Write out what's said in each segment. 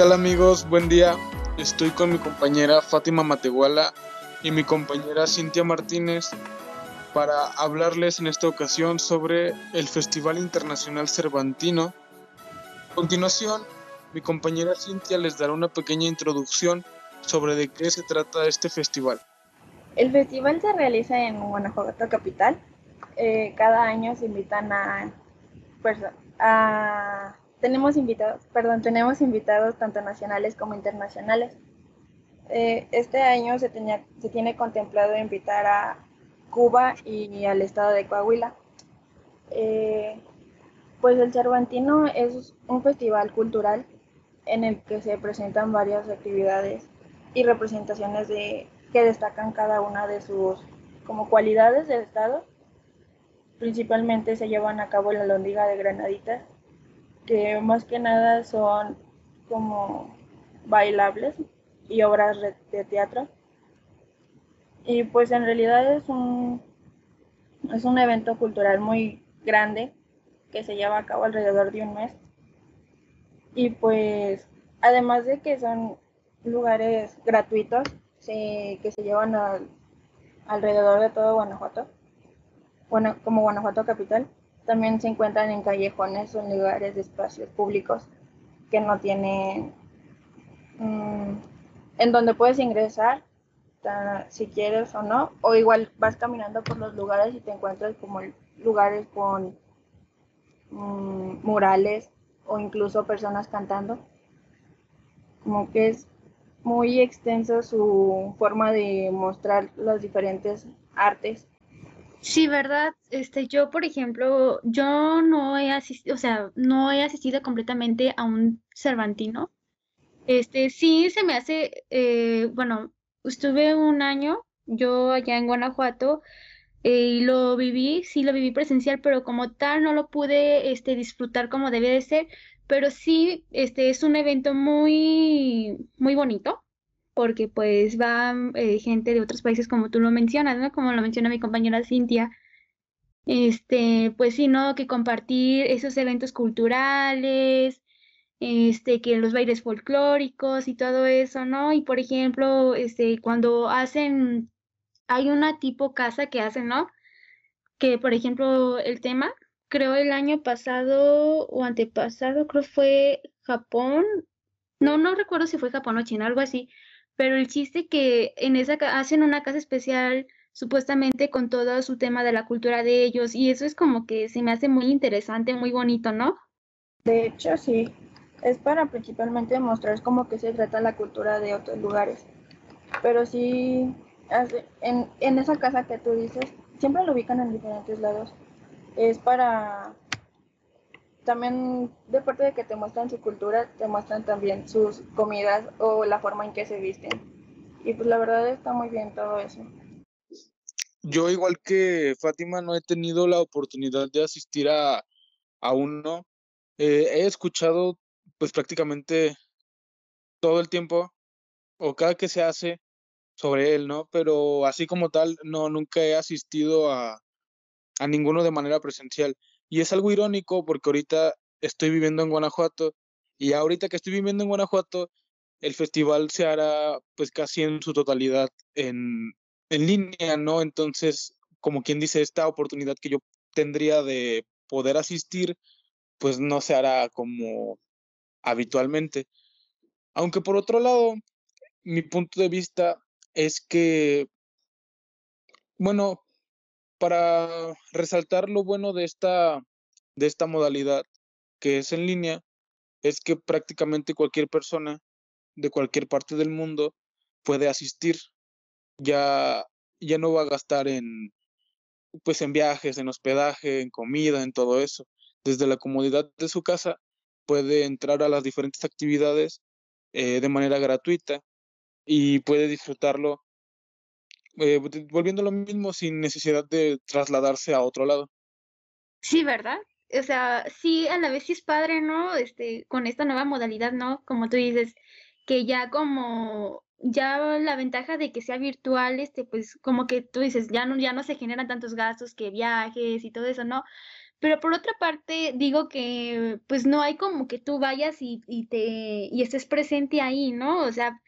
tal amigos? Buen día. Estoy con mi compañera Fátima Matehuala y mi compañera Cintia Martínez para hablarles en esta ocasión sobre el Festival Internacional Cervantino. A continuación, mi compañera Cintia les dará una pequeña introducción sobre de qué se trata este festival. El festival se realiza en Guanajuato capital. Eh, cada año se invitan a, a tenemos invitados, perdón, tenemos invitados tanto nacionales como internacionales. Eh, este año se, tenía, se tiene contemplado invitar a Cuba y al estado de Coahuila. Eh, pues el Cervantino es un festival cultural en el que se presentan varias actividades y representaciones de que destacan cada una de sus como cualidades del estado. Principalmente se llevan a cabo la Londiga de Granaditas, que más que nada son como bailables y obras de teatro. Y pues en realidad es un, es un evento cultural muy grande que se lleva a cabo alrededor de un mes. Y pues además de que son lugares gratuitos que se llevan alrededor de todo Guanajuato, bueno, como Guanajuato capital, también se encuentran en callejones o en lugares de espacios públicos que no tienen, mm, en donde puedes ingresar si quieres o no, o igual vas caminando por los lugares y te encuentras como lugares con mm, murales o incluso personas cantando. Como que es muy extenso su forma de mostrar las diferentes artes Sí, ¿verdad? Este, yo, por ejemplo, yo no he asistido, o sea, no he asistido completamente a un Cervantino. Este, sí se me hace, eh, bueno, estuve un año, yo allá en Guanajuato, eh, y lo viví, sí lo viví presencial, pero como tal no lo pude, este, disfrutar como debe de ser, pero sí, este, es un evento muy, muy bonito porque pues va eh, gente de otros países como tú lo mencionas, ¿no? Como lo menciona mi compañera Cintia. Este, pues sí, ¿no? Que compartir esos eventos culturales, este, que los bailes folclóricos y todo eso, ¿no? Y por ejemplo, este, cuando hacen, hay una tipo casa que hacen, ¿no? Que por ejemplo, el tema, creo el año pasado o antepasado, creo fue Japón, no, no recuerdo si fue Japón o China, algo así, pero el chiste que en esa hacen una casa especial supuestamente con todo su tema de la cultura de ellos y eso es como que se me hace muy interesante, muy bonito, ¿no? De hecho, sí, es para principalmente mostrar cómo que se trata la cultura de otros lugares. Pero sí, en, en esa casa que tú dices, siempre lo ubican en diferentes lados. Es para también de parte de que te muestran su cultura, te muestran también sus comidas o la forma en que se visten. Y pues la verdad está muy bien todo eso. Yo igual que Fátima no he tenido la oportunidad de asistir a, a uno. Eh, he escuchado pues prácticamente todo el tiempo o cada que se hace sobre él, ¿no? Pero así como tal, no, nunca he asistido a, a ninguno de manera presencial. Y es algo irónico porque ahorita estoy viviendo en Guanajuato y ahorita que estoy viviendo en Guanajuato, el festival se hará pues casi en su totalidad en, en línea, ¿no? Entonces, como quien dice, esta oportunidad que yo tendría de poder asistir, pues no se hará como habitualmente. Aunque por otro lado, mi punto de vista es que, bueno, para resaltar lo bueno de esta, de esta modalidad que es en línea, es que prácticamente cualquier persona de cualquier parte del mundo puede asistir. Ya, ya no va a gastar en, pues en viajes, en hospedaje, en comida, en todo eso. Desde la comodidad de su casa puede entrar a las diferentes actividades eh, de manera gratuita y puede disfrutarlo eh, volviendo lo mismo sin necesidad de trasladarse a otro lado. Sí, ¿verdad? O sea, sí, a la vez sí es padre, ¿no? Este, con esta nueva modalidad, ¿no? Como tú dices, que ya como, ya la ventaja de que sea virtual, este, pues como que tú dices, ya no, ya no se generan tantos gastos que viajes y todo eso, ¿no? pero por otra parte digo que pues no hay como que tú vayas y, y te y estés presente ahí, ¿no? O sea,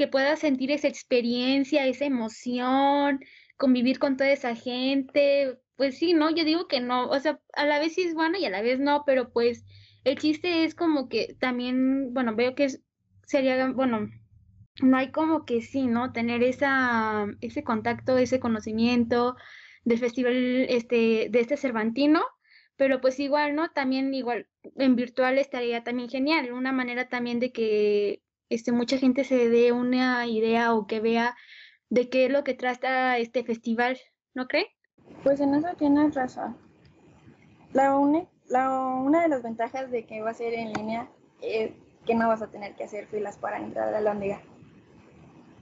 que puedas sentir esa experiencia, esa emoción, convivir con toda esa gente, pues sí, ¿no? Yo digo que no, o sea, a la vez sí es bueno y a la vez no, pero pues el chiste es como que también, bueno, veo que sería, bueno, no hay como que sí, ¿no? Tener esa, ese contacto, ese conocimiento del festival, este, de este Cervantino, pero pues igual, ¿no? También igual en virtual estaría también genial, una manera también de que este, mucha gente se dé una idea o que vea de qué es lo que trata este festival, ¿no cree? Pues en eso tienes razón. La, la una de las ventajas de que va a ser en línea es que no vas a tener que hacer filas para entrar a la Lóndiga.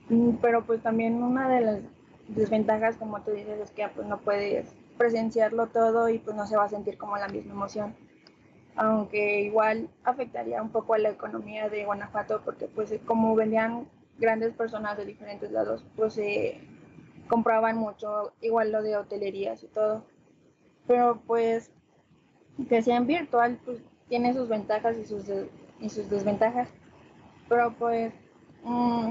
Mm, pero pues también una de las desventajas, como tú dices, es que pues no puedes presenciarlo todo y pues no se va a sentir como la misma emoción. Aunque igual afectaría un poco a la economía de Guanajuato porque pues como vendían grandes personas de diferentes lados, pues se compraban mucho, igual lo de hotelerías y todo. Pero pues que sea en virtual, pues tiene sus ventajas y sus, y sus desventajas. Pero pues mm,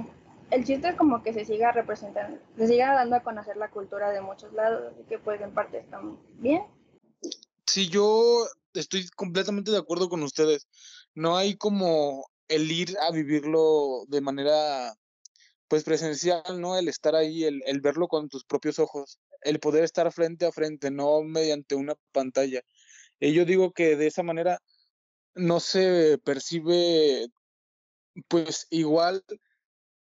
el chiste es como que se siga representando, se siga dando a conocer la cultura de muchos lados, así que pues en parte están bien. Sí, yo estoy completamente de acuerdo con ustedes. No hay como el ir a vivirlo de manera pues presencial, ¿no? El estar ahí, el, el verlo con tus propios ojos, el poder estar frente a frente, no mediante una pantalla. Y yo digo que de esa manera no se percibe pues igual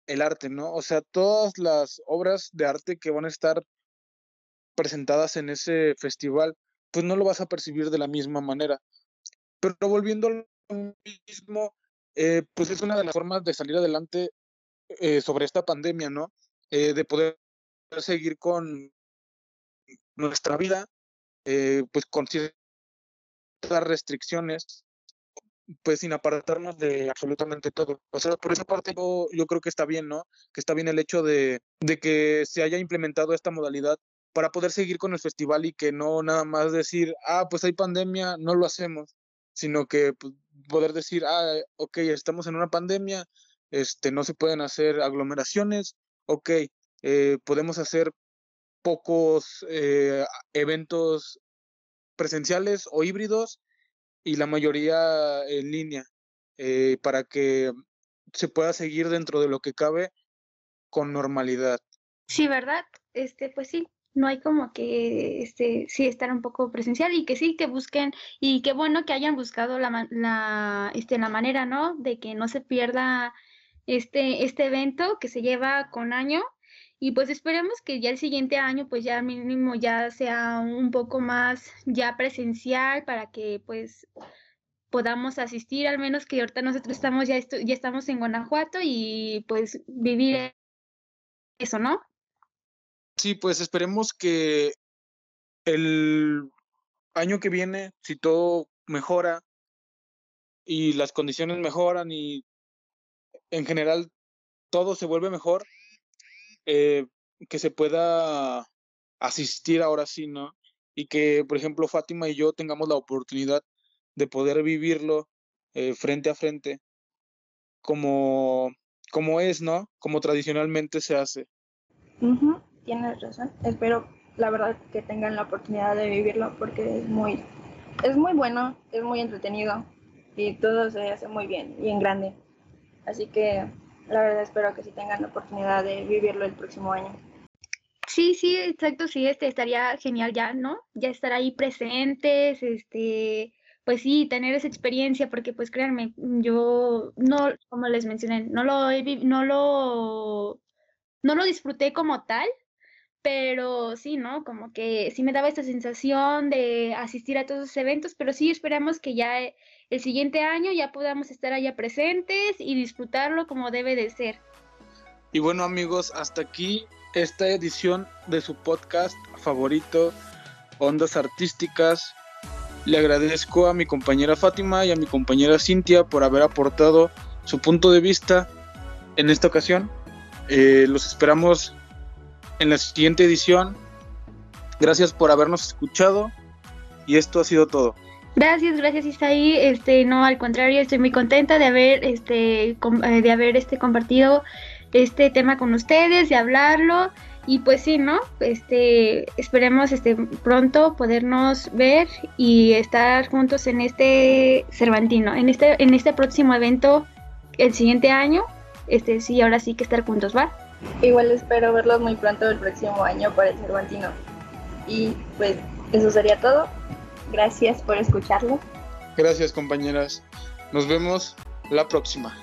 el arte, ¿no? O sea, todas las obras de arte que van a estar presentadas en ese festival, pues no lo vas a percibir de la misma manera. Pero volviendo al mismo, eh, pues es una de las formas de salir adelante eh, sobre esta pandemia, ¿no? Eh, de poder seguir con nuestra vida, pues con ciertas restricciones, pues sin apartarnos de absolutamente todo. O sea, por esa parte yo, yo creo que está bien, ¿no? Que está bien el hecho de, de que se haya implementado esta modalidad para poder seguir con el festival y que no nada más decir, ah, pues hay pandemia, no lo hacemos, sino que pues, poder decir, ah, ok, estamos en una pandemia, este, no se pueden hacer aglomeraciones, ok, eh, podemos hacer pocos eh, eventos presenciales o híbridos y la mayoría en línea eh, para que se pueda seguir dentro de lo que cabe con normalidad. Sí, ¿verdad? Este, pues sí, no hay como que este sí estar un poco presencial y que sí que busquen y qué bueno que hayan buscado la, la este la manera, ¿no? De que no se pierda este este evento que se lleva con año y pues esperemos que ya el siguiente año pues ya mínimo ya sea un poco más ya presencial para que pues podamos asistir, al menos que ahorita nosotros estamos ya, ya estamos en Guanajuato y pues vivir eso, ¿no? Sí, pues esperemos que el año que viene, si todo mejora y las condiciones mejoran y en general todo se vuelve mejor, eh, que se pueda asistir ahora sí, ¿no? Y que, por ejemplo, Fátima y yo tengamos la oportunidad de poder vivirlo eh, frente a frente, como, como es, ¿no? Como tradicionalmente se hace. Tienes razón. Espero, la verdad, que tengan la oportunidad de vivirlo porque es muy, es muy bueno, es muy entretenido y todo se hace muy bien y en grande. Así que la verdad espero que sí tengan la oportunidad de vivirlo el próximo año. Sí, sí, exacto, sí, este estaría genial ya, ¿no? Ya estar ahí presentes, este, pues sí, tener esa experiencia, porque pues créanme, yo no, como les mencioné, no lo no lo, no lo disfruté como tal, pero sí, ¿no? Como que sí me daba esta sensación de asistir a todos esos eventos, pero sí esperamos que ya el siguiente año ya podamos estar allá presentes y disfrutarlo como debe de ser. Y bueno amigos, hasta aquí esta edición de su podcast favorito, Ondas Artísticas. Le agradezco a mi compañera Fátima y a mi compañera Cintia por haber aportado su punto de vista en esta ocasión. Eh, los esperamos en la siguiente edición. Gracias por habernos escuchado Y esto ha sido todo. Gracias, gracias Isaí. Este, no, al contrario, estoy muy contenta de haber, este, eh, de haber, este, compartido este tema con ustedes, de hablarlo. Y pues sí, ¿no? Este, esperemos este pronto podernos ver y estar juntos en este Cervantino, en este, en este próximo evento el siguiente año. Este, sí, ahora sí que estar juntos, ¿va? Igual espero verlos muy pronto el próximo año para el Cervantino. Y pues eso sería todo. Gracias por escucharlo. Gracias compañeras. Nos vemos la próxima.